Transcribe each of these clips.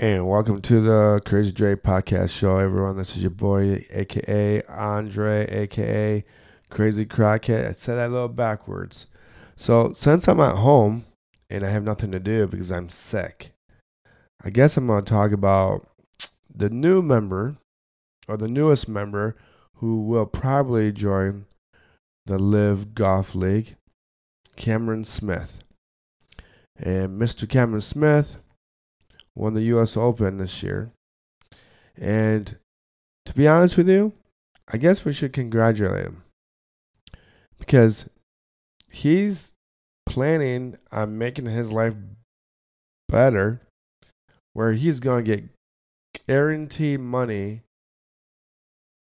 And welcome to the Crazy Dre podcast show, everyone. This is your boy, aka Andre, aka Crazy Crockett. I said that a little backwards. So, since I'm at home and I have nothing to do because I'm sick, I guess I'm going to talk about the new member or the newest member who will probably join the LIV Golf League, Cameron Smith. And Mr. Cameron Smith won the U.S. Open this year. And to be honest with you, I guess we should congratulate him because he's planning on making his life better, where he's going to get guaranteed money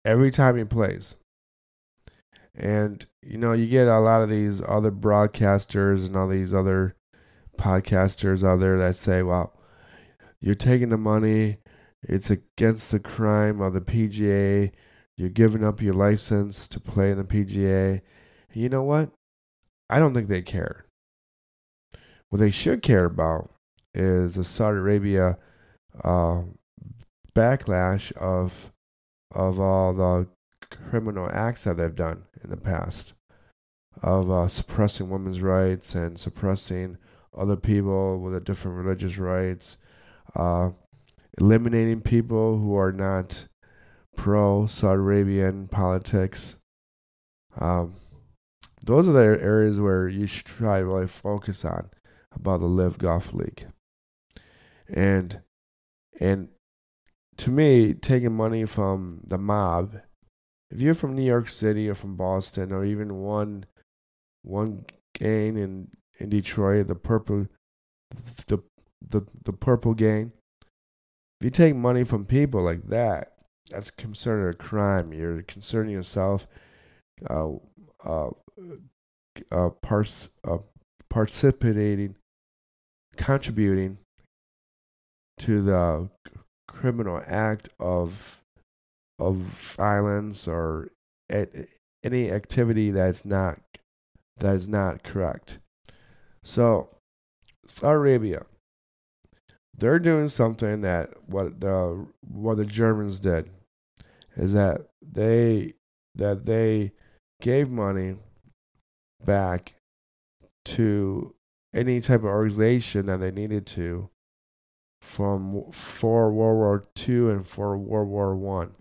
every time he plays. And you know, you get a lot of these other broadcasters and all these other podcasters out there that say, well, you're taking the money, it's against the crime of the PGA, you're giving up your license to play in the PGA. You know what? I don't think they care. What they should care about is the Saudi Arabia uh, backlash of of all the criminal acts that they've done in the past, of uh, suppressing women's rights and suppressing other people with different religious rights, uh, eliminating people who are not pro Saudi Arabian politics. Um, those are the areas where you should try to really focus on about the LIV Golf League. And and to me, taking money from the mob, if you're from New York City or from Boston or even one one gang in in Detroit, the purple the the the purple gang. If you take money from people like that, that's considered a crime. You're concerning yourself uh, uh, uh, pars- uh, participating, contributing to the criminal act of of violence or any activity that's not that is not correct. So, Saudi Arabia, they're doing something that what the what the Germans did is that they that they gave money back to any type of organization that they needed to from for World War II and for World War One.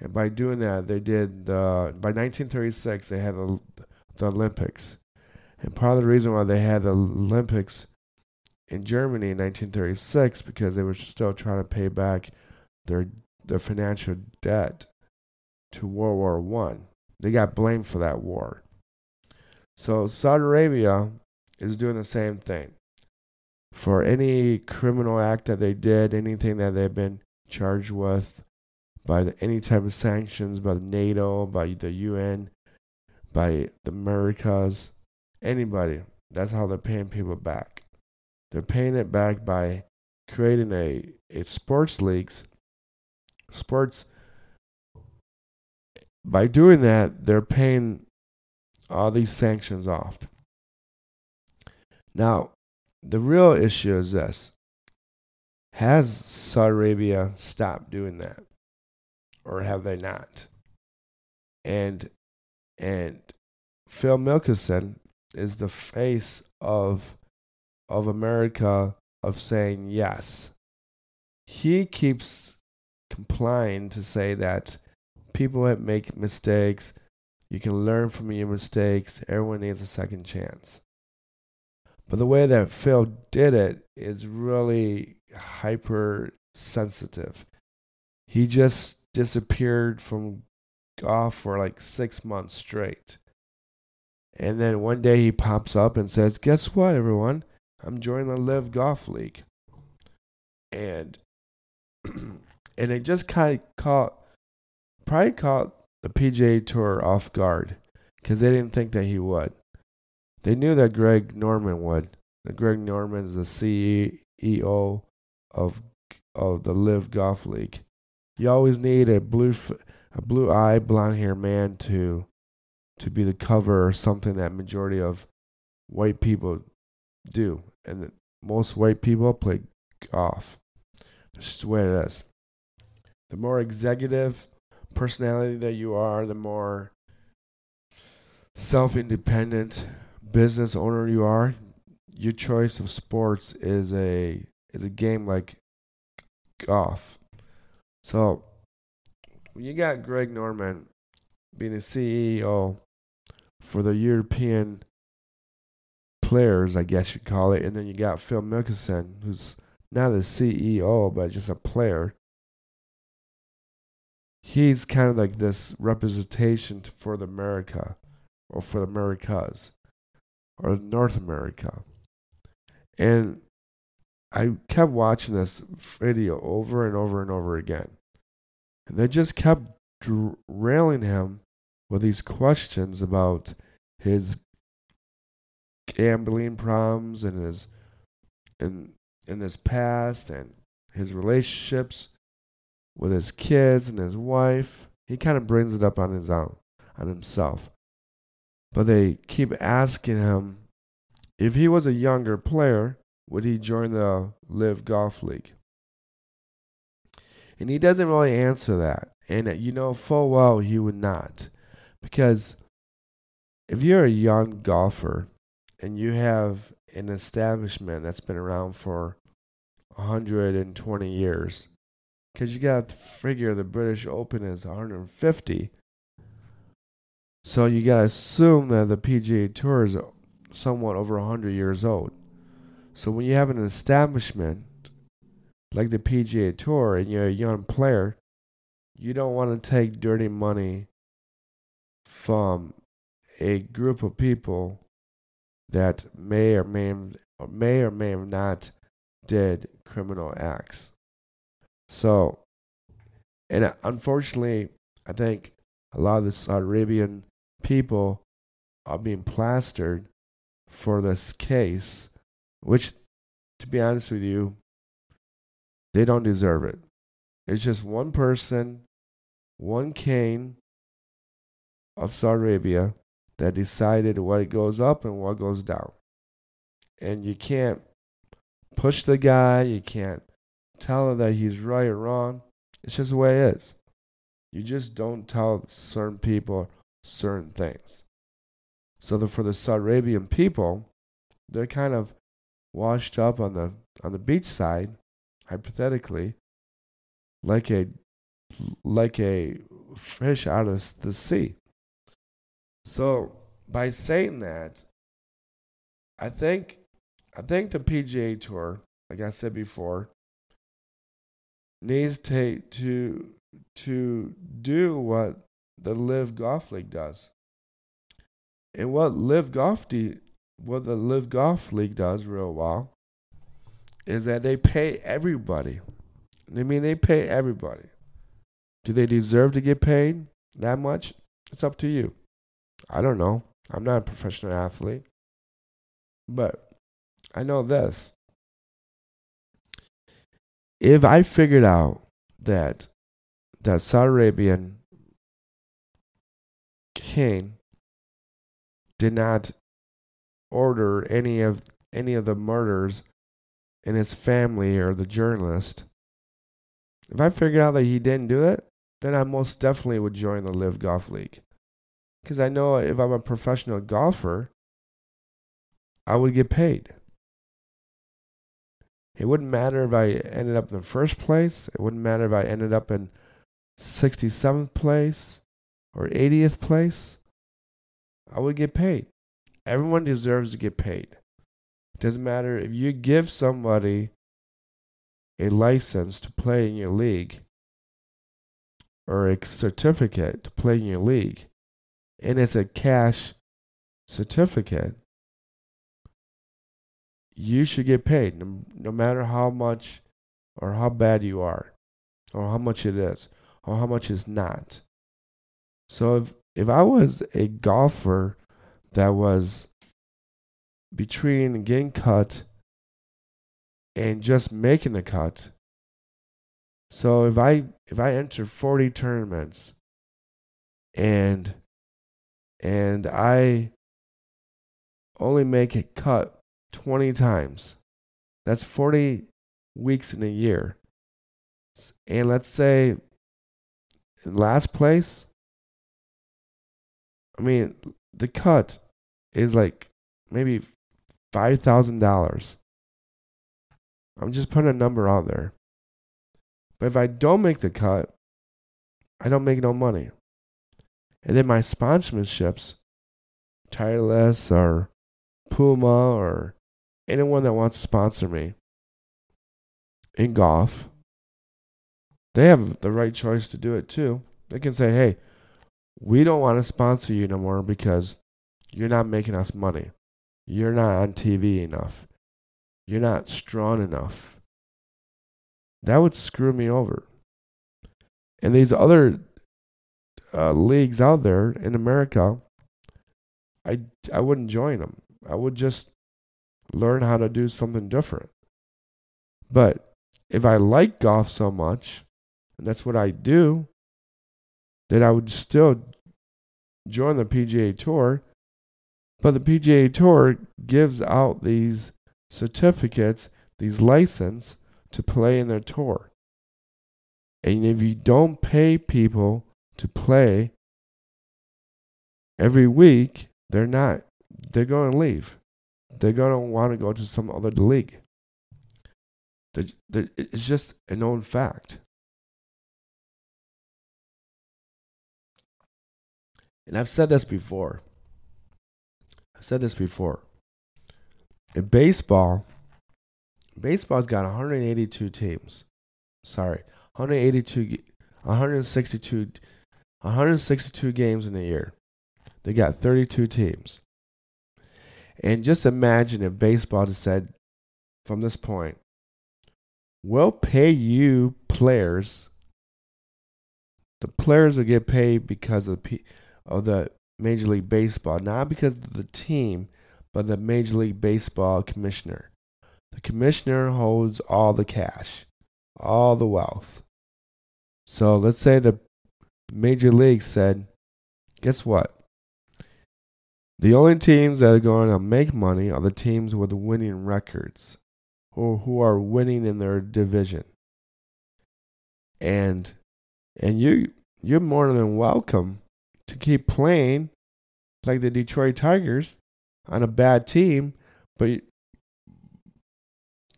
And by doing that, they did the by 1936 they had the, the Olympics, and part of the reason why they had the Olympics in Germany in 1936 because they were still trying to pay back their their financial debt to World War One. They got blamed for that war. So Saudi Arabia is doing the same thing. For any criminal act that they did, anything that they've been charged with by the, any type of sanctions by NATO, by the UN, by the Americas, anybody, that's how they're paying people back. They're paying it back by creating a, a sports leagues. Sports by doing that, they're paying all these sanctions off. Now, the real issue is this. Has Saudi Arabia stopped doing that? Or have they not? And and Phil Mickelson is the face of of America of saying yes. He keeps complying to say that people make mistakes, you can learn from your mistakes. Everyone needs a second chance. But the way that Phil did it is really hypersensitive. He just disappeared from golf for like six months straight. And then one day he pops up and says, Guess what, everyone? I'm joining the LIV Golf League. And and it just kind of caught probably caught the PGA Tour off guard because they didn't think that he would. They knew that Greg Norman would. That Greg Norman is the CEO of of the LIV Golf League. You always need a blue a blue eye, blonde hair man to to be the cover or something that majority of white people do. And most white people play golf. It's just the way it is. The more executive personality that you are, the more self independent business owner you are, your choice of sports is a is a game like golf. So when you got Greg Norman being the CEO for the European players, I guess you'd call it, and then you got Phil Mickelson, who's not the CEO but just a player. He's kind of like this representation for the America or for the Americas or North America. And I kept watching this video over and over and over again. And they just kept railing him with these questions about his gambling problems and his in in his past and his relationships with his kids and his wife. He kind of brings it up on his own, on himself. But they keep asking him if he was a younger player, would he join the LIV Golf League? And he doesn't really answer that. And uh, you know full well he would not. Because if you're a young golfer and you have an establishment that's been around for 120 years, because you got to figure the British Open is 150. So you got to assume that the PGA Tour is somewhat over 100 years old. So when you have an establishment like the PGA Tour and you're a young player, you don't want to take dirty money from a group of people that may or may or may or may not did criminal acts. So, and unfortunately, I think a lot of the Saudi Arabian people are being plastered for this case, which, to be honest with you, they don't deserve it. It's just one person, one king of Saudi Arabia that decided what goes up and what goes down. And you can't push the guy, you can't tell him that he's right or wrong. It's just the way it is. You just don't tell certain people certain things. So the, for the Saudi Arabian people, they're kind of washed up on the on the beach side, hypothetically, like a like a fish out of the sea. So by saying that, I think I think the PGA Tour, like I said before, needs to to to do what the LIV Golf League does. And what LIV Golf de- what the LIV Golf League does real well is that they pay everybody. I mean, they pay everybody. Do they deserve to get paid that much? It's up to you. I don't know. I'm not a professional athlete. But I know this. If I figured out that that Saudi Arabian king did not order any of any of the murders in his family or the journalist. If I figured out that he didn't do it, then I most definitely would join the LIV Golf League. Because I know if I'm a professional golfer, I would get paid. It wouldn't matter if I ended up in the first place. It wouldn't matter if I ended up in 67th place or 80th place. I would get paid. Everyone deserves to get paid. It doesn't matter if you give somebody a license to play in your league or a certificate to play in your league, and it's a cash certificate, you should get paid no, no matter how much or how bad you are, or how much it is, or how much it's not. So if if I was a golfer that was between getting cut and just making the cut. So if I if I enter 40 tournaments and and I only make a cut 20 times. That's 40 weeks in a year. and let's say in last place, I mean, the cut is like maybe five thousand dollars. I'm just putting a number out there. But if I don't make the cut, I don't make no money. And then my sponsorships, Titleist or Puma or anyone that wants to sponsor me in golf, they have the right choice to do it too. They can say, hey, we don't want to sponsor you no more because you're not making us money. You're not on TV enough. You're not strong enough. That would screw me over. And these other uh, leagues out there in America, I, I wouldn't join them. I would just learn how to do something different. But if I like golf so much, and that's what I do, then I would still join the PGA Tour. But the PGA Tour gives out these certificates, these license to play in their tour. And if you don't pay people to play every week, they're not. They're going to leave. They're going to want to go to some other league. It's just a known fact. And I've said this before. I've said this before. In baseball, baseball's got 182 teams. Sorry, 182, 162, 162 games in a year. They got 32 teams. And just imagine if baseball just said, from this point, we'll pay you players. The players will get paid because of the of the Major League Baseball, not because of the team, but the Major League Baseball commissioner. The commissioner holds all the cash, all the wealth. So let's say the Major League said, guess what? The only teams that are going to make money are the teams with winning records or who are winning in their division. And and you you're more than welcome to keep playing like the Detroit Tigers on a bad team, but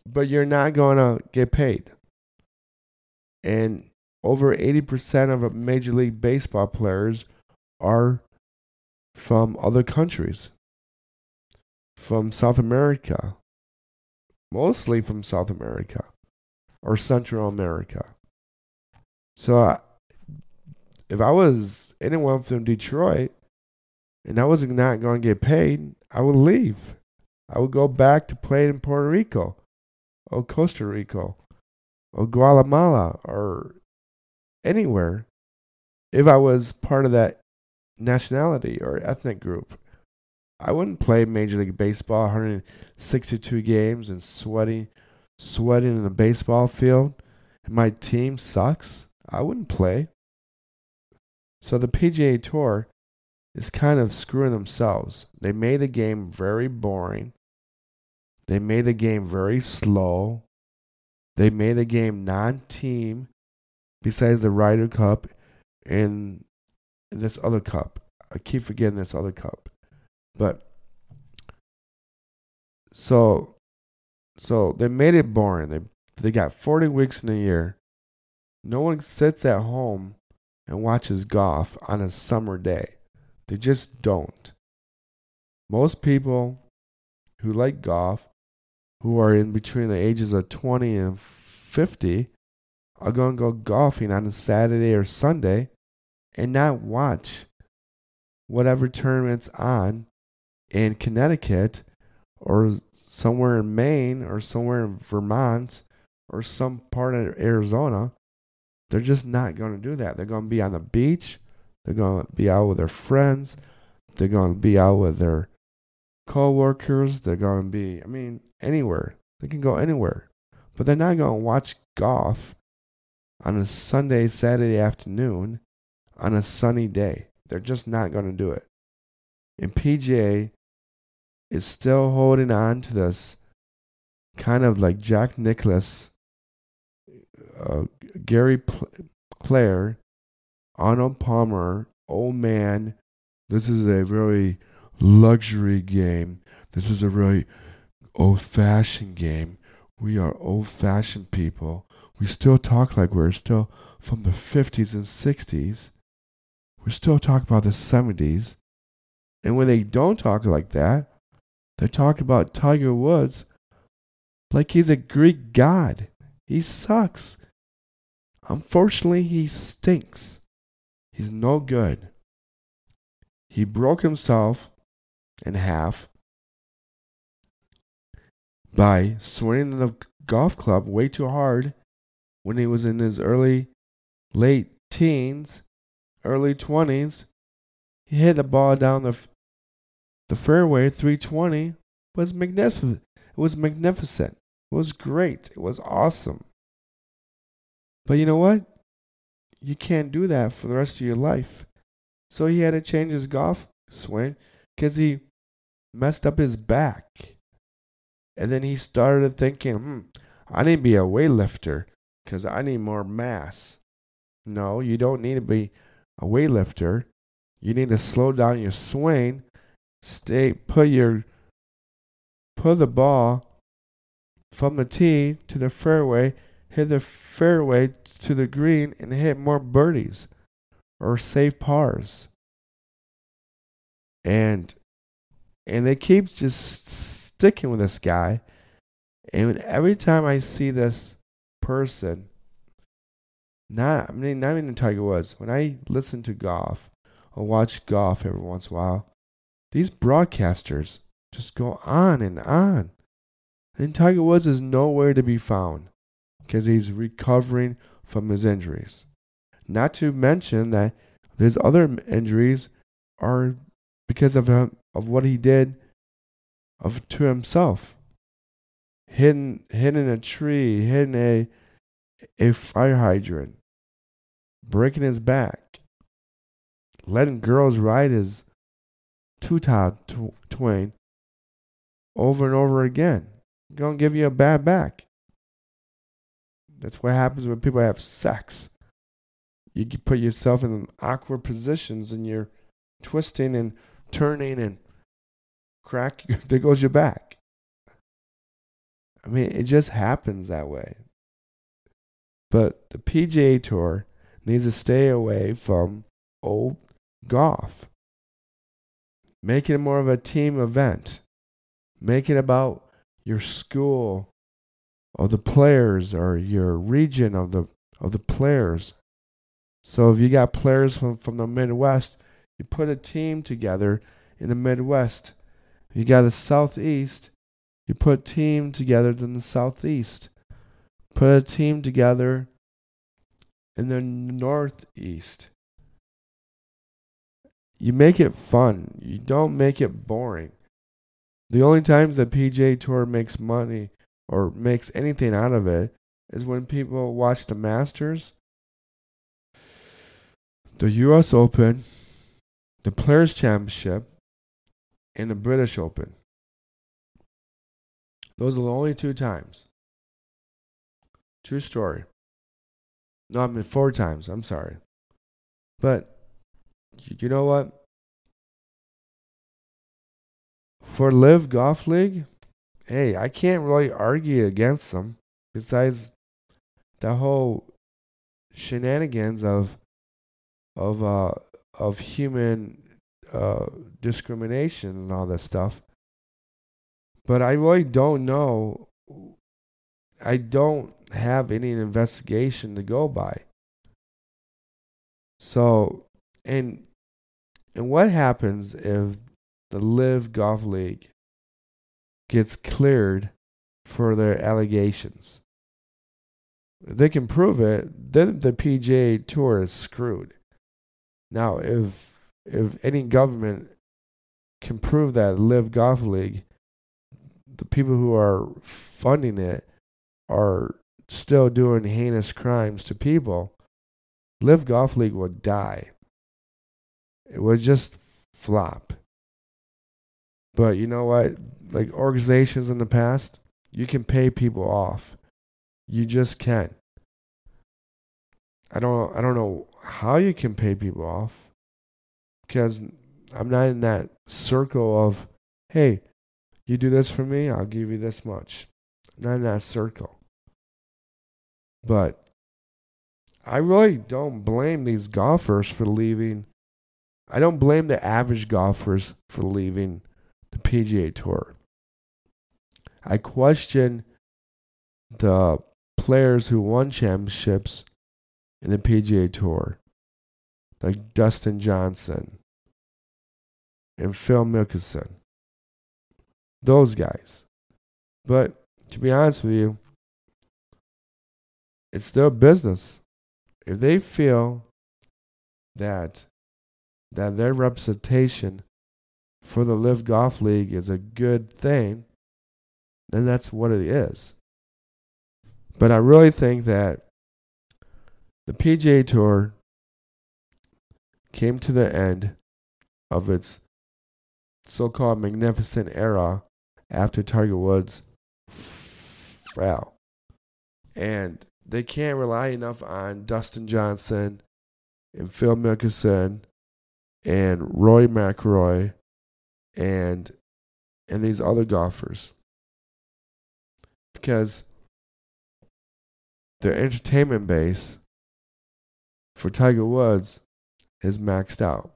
but you're not going to get paid. And over 80% of Major League Baseball players are from other countries, from South America, mostly from South America or Central America. So if I was anyone from Detroit and I was not going to get paid, I would leave. I would go back to play in Puerto Rico or Costa Rica or Guatemala or anywhere if I was part of that nationality or ethnic group. I wouldn't play Major League Baseball 162 games and sweating sweating in a baseball field and my team sucks. I wouldn't play. So the PGA Tour is kind of screwing themselves. They made the game very boring. They made the game very slow. They made the game non team besides the Ryder Cup and, this other cup. I keep forgetting this other cup. But so so they made it boring. They they got 40 weeks in a year. No one sits at home and watches golf on a summer day. They just don't. Most people who like golf, who are in between the ages of 20 and 50, are going to go golfing on a Saturday or Sunday and not watch whatever tournament's on in Connecticut or somewhere in Maine or somewhere in Vermont or some part of Arizona they're just not going to do that. They're going to be on the beach. They're going to be out with their friends. They're going to be out with their co-workers. They're going to be, I mean, anywhere. They can go anywhere. But they're not going to watch golf on a Sunday, Saturday afternoon on a sunny day. They're just not going to do it. And PGA is still holding on to this kind of like Jack Nicklaus uh, Gary Pl- Player, Arnold Palmer, old man. This is a very luxury game. This is a very old fashioned game. We are old fashioned people. We still talk like we're still from the 50s and 60s. We still talk about the 70s. And when they don't talk like that, they talk about Tiger Woods like he's a Greek god. He sucks. Unfortunately, he stinks. He's no good. He broke himself in half by swinging the golf club way too hard when he was in his early, late teens, early 20s. He hit the ball down the, the fairway 320. It was magnificent. It was magnificent. It was great. It was awesome. But you know what? You can't do that for the rest of your life. So he had to change his golf swing because he messed up his back. And then he started thinking, hmm, I need to be a weightlifter because I need more mass. No, you don't need to be a weightlifter. You need to slow down your swing. Stay, put your, put the ball from the tee to the fairway, hit the fairway to the green, and hit more birdies or save pars. And and they keep just sticking with this guy. And every time I see this person, not I mean not even Tiger Woods, when I listen to golf or watch golf every once in a while, these broadcasters just go on and on. And Tiger Woods is nowhere to be found because he's recovering from his injuries. Not to mention that his other injuries are because of him, of what he did of to himself. Hidden hitting a tree, hitting a a fire hydrant, breaking his back, letting girls ride his two top tw- twain over and over again. Gonna give you a bad back. That's what happens when people have sex. You put yourself in awkward positions and you're twisting and turning and crack, there goes your back. I mean, it just happens that way. But the PGA Tour needs to stay away from old golf. Make it more of a team event. Make it about your school or the players or your region of the of the players. So if you got players from, from the Midwest, you put a team together in the Midwest you got a southeast. You put team together in the southeast. Put a team together in the northeast. You make it fun. You don't make it boring. The only times the PJ Tour makes money or makes anything out of it is when people watch the Masters, the US Open, the Players Championship, and the British Open. Those are the only two times. True story. No, I mean four times. I'm sorry. But you know what? For LIV Golf League, hey, I can't really argue against them. Besides the whole shenanigans of of uh of human uh, discrimination and all that stuff. But I really don't know. I don't have any investigation to go by. So, and and what happens if the LIV Golf League gets cleared for their allegations? If they can prove it, then the PGA Tour is screwed. Now, if if any government can prove that LIV Golf League, the people who are funding it are still doing heinous crimes to people, LIV Golf League would die. It would just flop. But you know what? Like organizations in the past, you can pay people off. You just can't. I don't I don't know how you can pay people off because I'm not in that circle of hey, you do this for me, I'll give you this much. I'm not in that circle. But I really don't blame these golfers for leaving. I don't blame the average golfers for leaving the PGA Tour. I question the players who won championships in the PGA Tour, like Dustin Johnson and Phil Mickelson. Those guys. But to be honest with you, it's their business. If they feel that that their representation for the LIV Golf League is a good thing, then that's what it is. But I really think that the PGA Tour came to the end of its so called magnificent era after Tiger Woods fell. And they can't rely enough on Dustin Johnson and Phil Mickelson and Roy McIlroy and and these other golfers because their entertainment base for Tiger Woods is maxed out.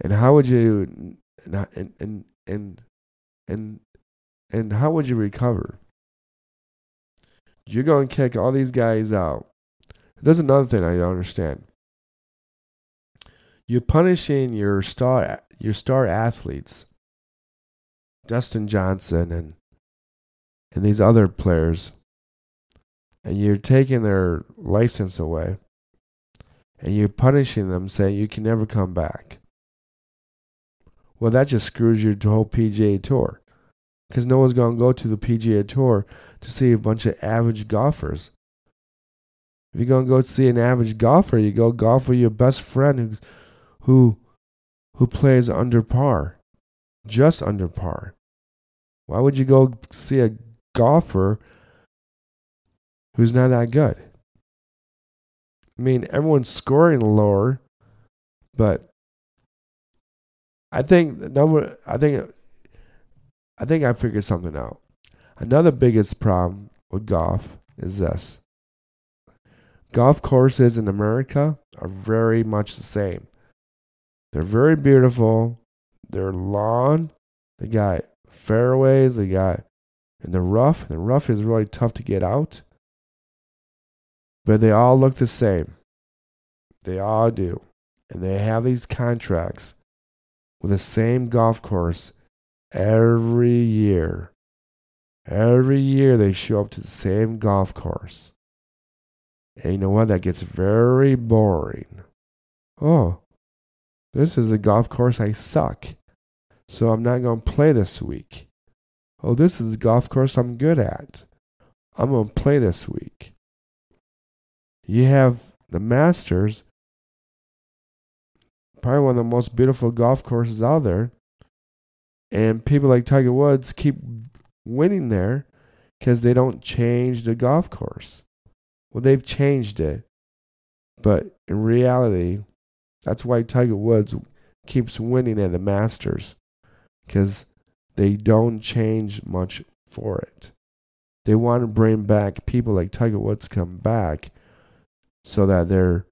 And how would you and and and and and how would you recover? You're going to kick all these guys out. There's another thing I don't understand. You're punishing your star your star athletes, Dustin Johnson and and these other players, and you're taking their license away, and you're punishing them, saying you can never come back. Well, that just screws your whole PGA Tour, because no one's going to go to the PGA Tour to see a bunch of average golfers. If you're going to go see an average golfer, you go golf with your best friend who's who who plays under par, just under par. Why would you go see a golfer who's not that good? I mean, everyone's scoring lower, but I think number. I think. I think I figured something out. Another biggest problem with golf is this. Golf courses in America are very much the same. They're very beautiful. They're lawn. They got fairways. They got in the rough. The rough is really tough to get out. But they all look the same. They all do. And they have these contracts with the same golf course every year. Every year they show up to the same golf course. And you know what? That gets very boring. Oh, this is the golf course I suck. So I'm not going to play this week. Oh, this is the golf course I'm good at. I'm going to play this week. You have the Masters, probably one of the most beautiful golf courses out there. And people like Tiger Woods keep winning there because they don't change the golf course. Well, they've changed it. But in reality, that's why Tiger Woods keeps winning at the Masters because they don't change much for it. They want to bring back people like Tiger Woods come back so that they're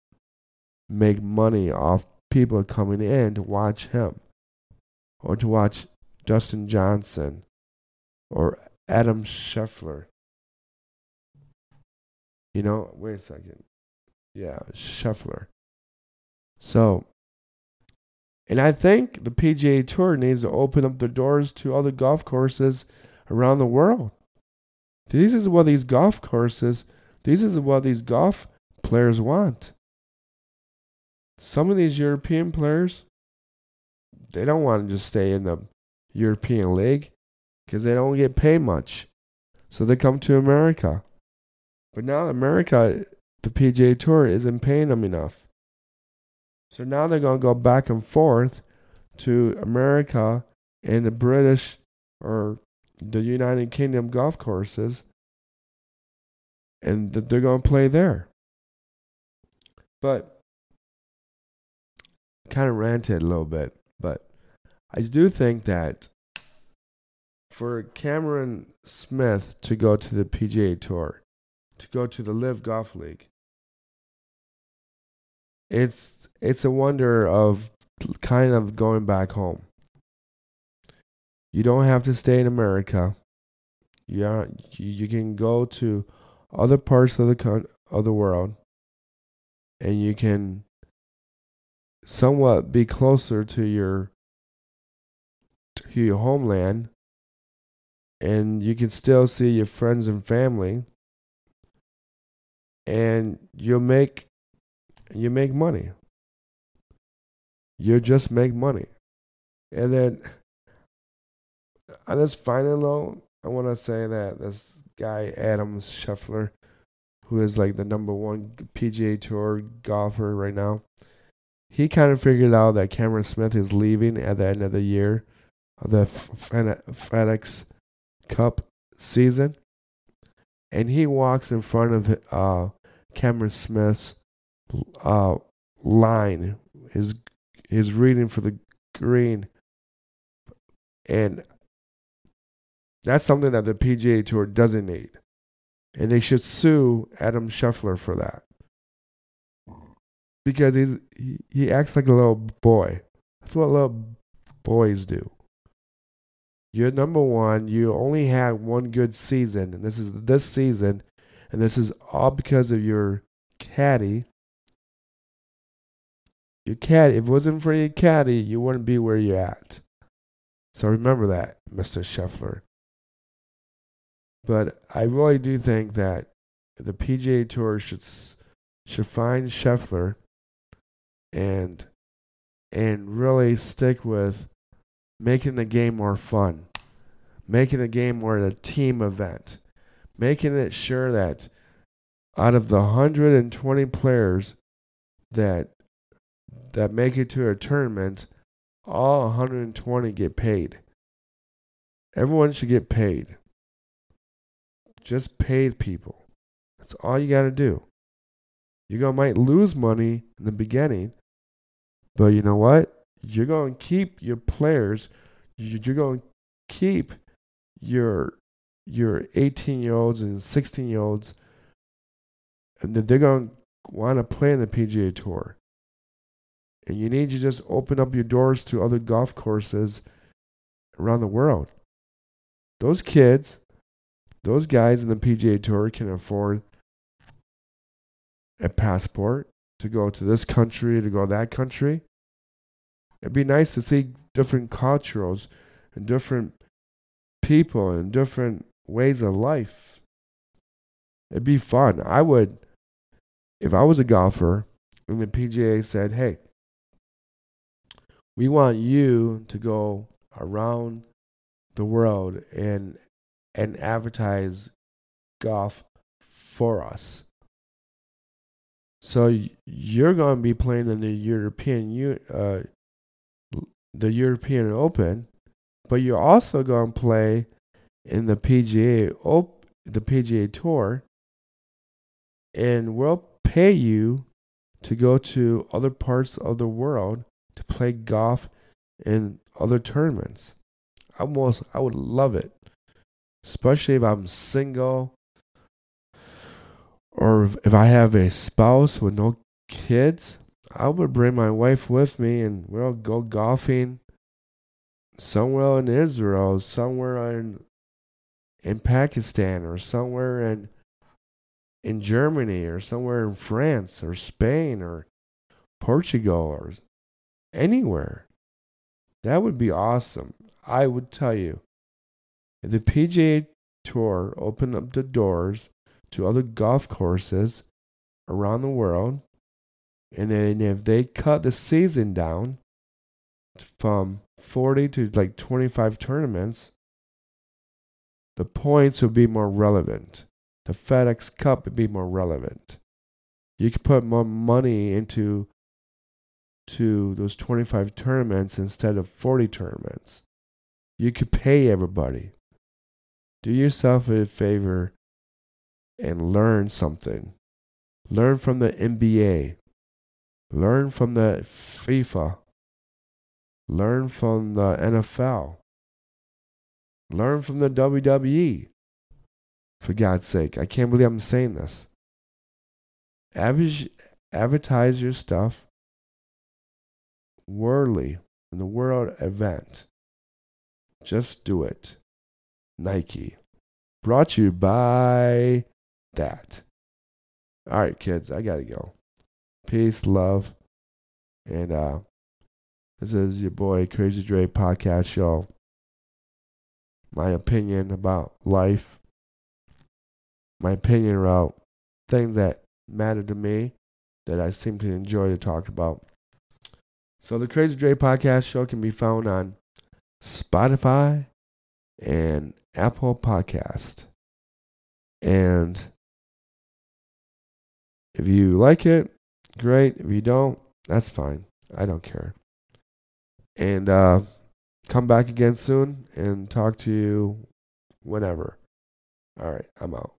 make money off people coming in to watch him or to watch Dustin Johnson or Adam Scheffler. You know, wait a second. Yeah, Scheffler. So, and I think the PGA Tour needs to open up the doors to other golf courses around the world. This is what these golf courses, this is what these golf players want. Some of these European players, they don't want to just stay in the European League because they don't get paid much. So they come to America. But now America, the PGA Tour isn't paying them enough. So now they're going to go back and forth to America and the British or the United Kingdom golf courses, and they're going to play there. But kind of ranted a little bit, but I do think that for Cameron Smith to go to the PGA Tour, to go to the LIV Golf League, it's it's a wonder of kind of going back home. You don't have to stay in America. Yeah, you can go to other parts of the con- of the world, and you can somewhat be closer to your to your homeland, and you can still see your friends and family, and you'll make you make money. You just make money, and then on this final note, I want to say that this guy Adam Scheffler, who is like the number one PGA Tour golfer right now, he kind of figured out that Cameron Smith is leaving at the end of the year of the FedEx Cup season, and he walks in front of uh, Cameron Smith's uh, line, his his reading for the green, and that's something that the PGA Tour doesn't need. And they should sue Adam Scheffler for that. Because he's he, he acts like a little boy. That's what little boys do. You're number one. You only had one good season, and this is this season, and this is all because of your caddy. Your caddy. If it wasn't for your caddy, you wouldn't be where you're at. So remember that, Mr. Scheffler. But I really do think that the PGA Tour should should find Scheffler and and really stick with making the game more fun, making the game more a team event, making it sure that out of the 120 players that that make it to a tournament, all 120 get paid. Everyone should get paid. Just pay people. That's all you got to do. You gonna might lose money in the beginning, but you know what? You're going to keep your players. You're going to keep your your 18 year olds and 16 year olds, and they're going to want to play in the PGA Tour. And you need to just open up your doors to other golf courses around the world. Those kids those guys in the PGA Tour can afford a passport to go to this country, to go that country. It'd be nice to see different cultures and different people and different ways of life. It'd be fun. I would, if I was a golfer and the PGA said, hey, we want you to go around the world and and advertise golf for us. So you're going to be playing in the European uh, the European Open, but you're also going to play in the PGA Op- the PGA Tour, and we'll pay you to go to other parts of the world to play golf in other tournaments. I almost I would love it especially if I'm single or if I have a spouse with no kids. I would bring my wife with me and we'll go golfing somewhere in Israel, somewhere in in Pakistan or somewhere in in Germany or somewhere in France or Spain or Portugal or anywhere. That would be awesome. I would tell you. If the PGA Tour opened up the doors to other golf courses around the world, and then if they cut the season down from 40 to like 25 tournaments, the points would be more relevant. The FedEx Cup would be more relevant. You could put more money into to those 25 tournaments instead of 40 tournaments. You could pay everybody do yourself a favor and learn something. Learn from the NBA. Learn from the FIFA. Learn from the NFL. Learn from the WWE. For God's sake, I can't believe I'm saying this. Average, advertise your stuff worldly in the world event. Just do it. Nike. Brought to you by that. All right, kids, I gotta go. Peace, love, and uh, this is your boy Crazy Dre podcast show. My opinion about life, my opinion about things that matter to me that I seem to enjoy to talk about. So the Crazy Dre podcast show can be found on Spotify and Apple Podcast. And if you like it, great. If you don't, that's fine. I don't care. And uh, come back again soon and talk to you whenever. All right, I'm out.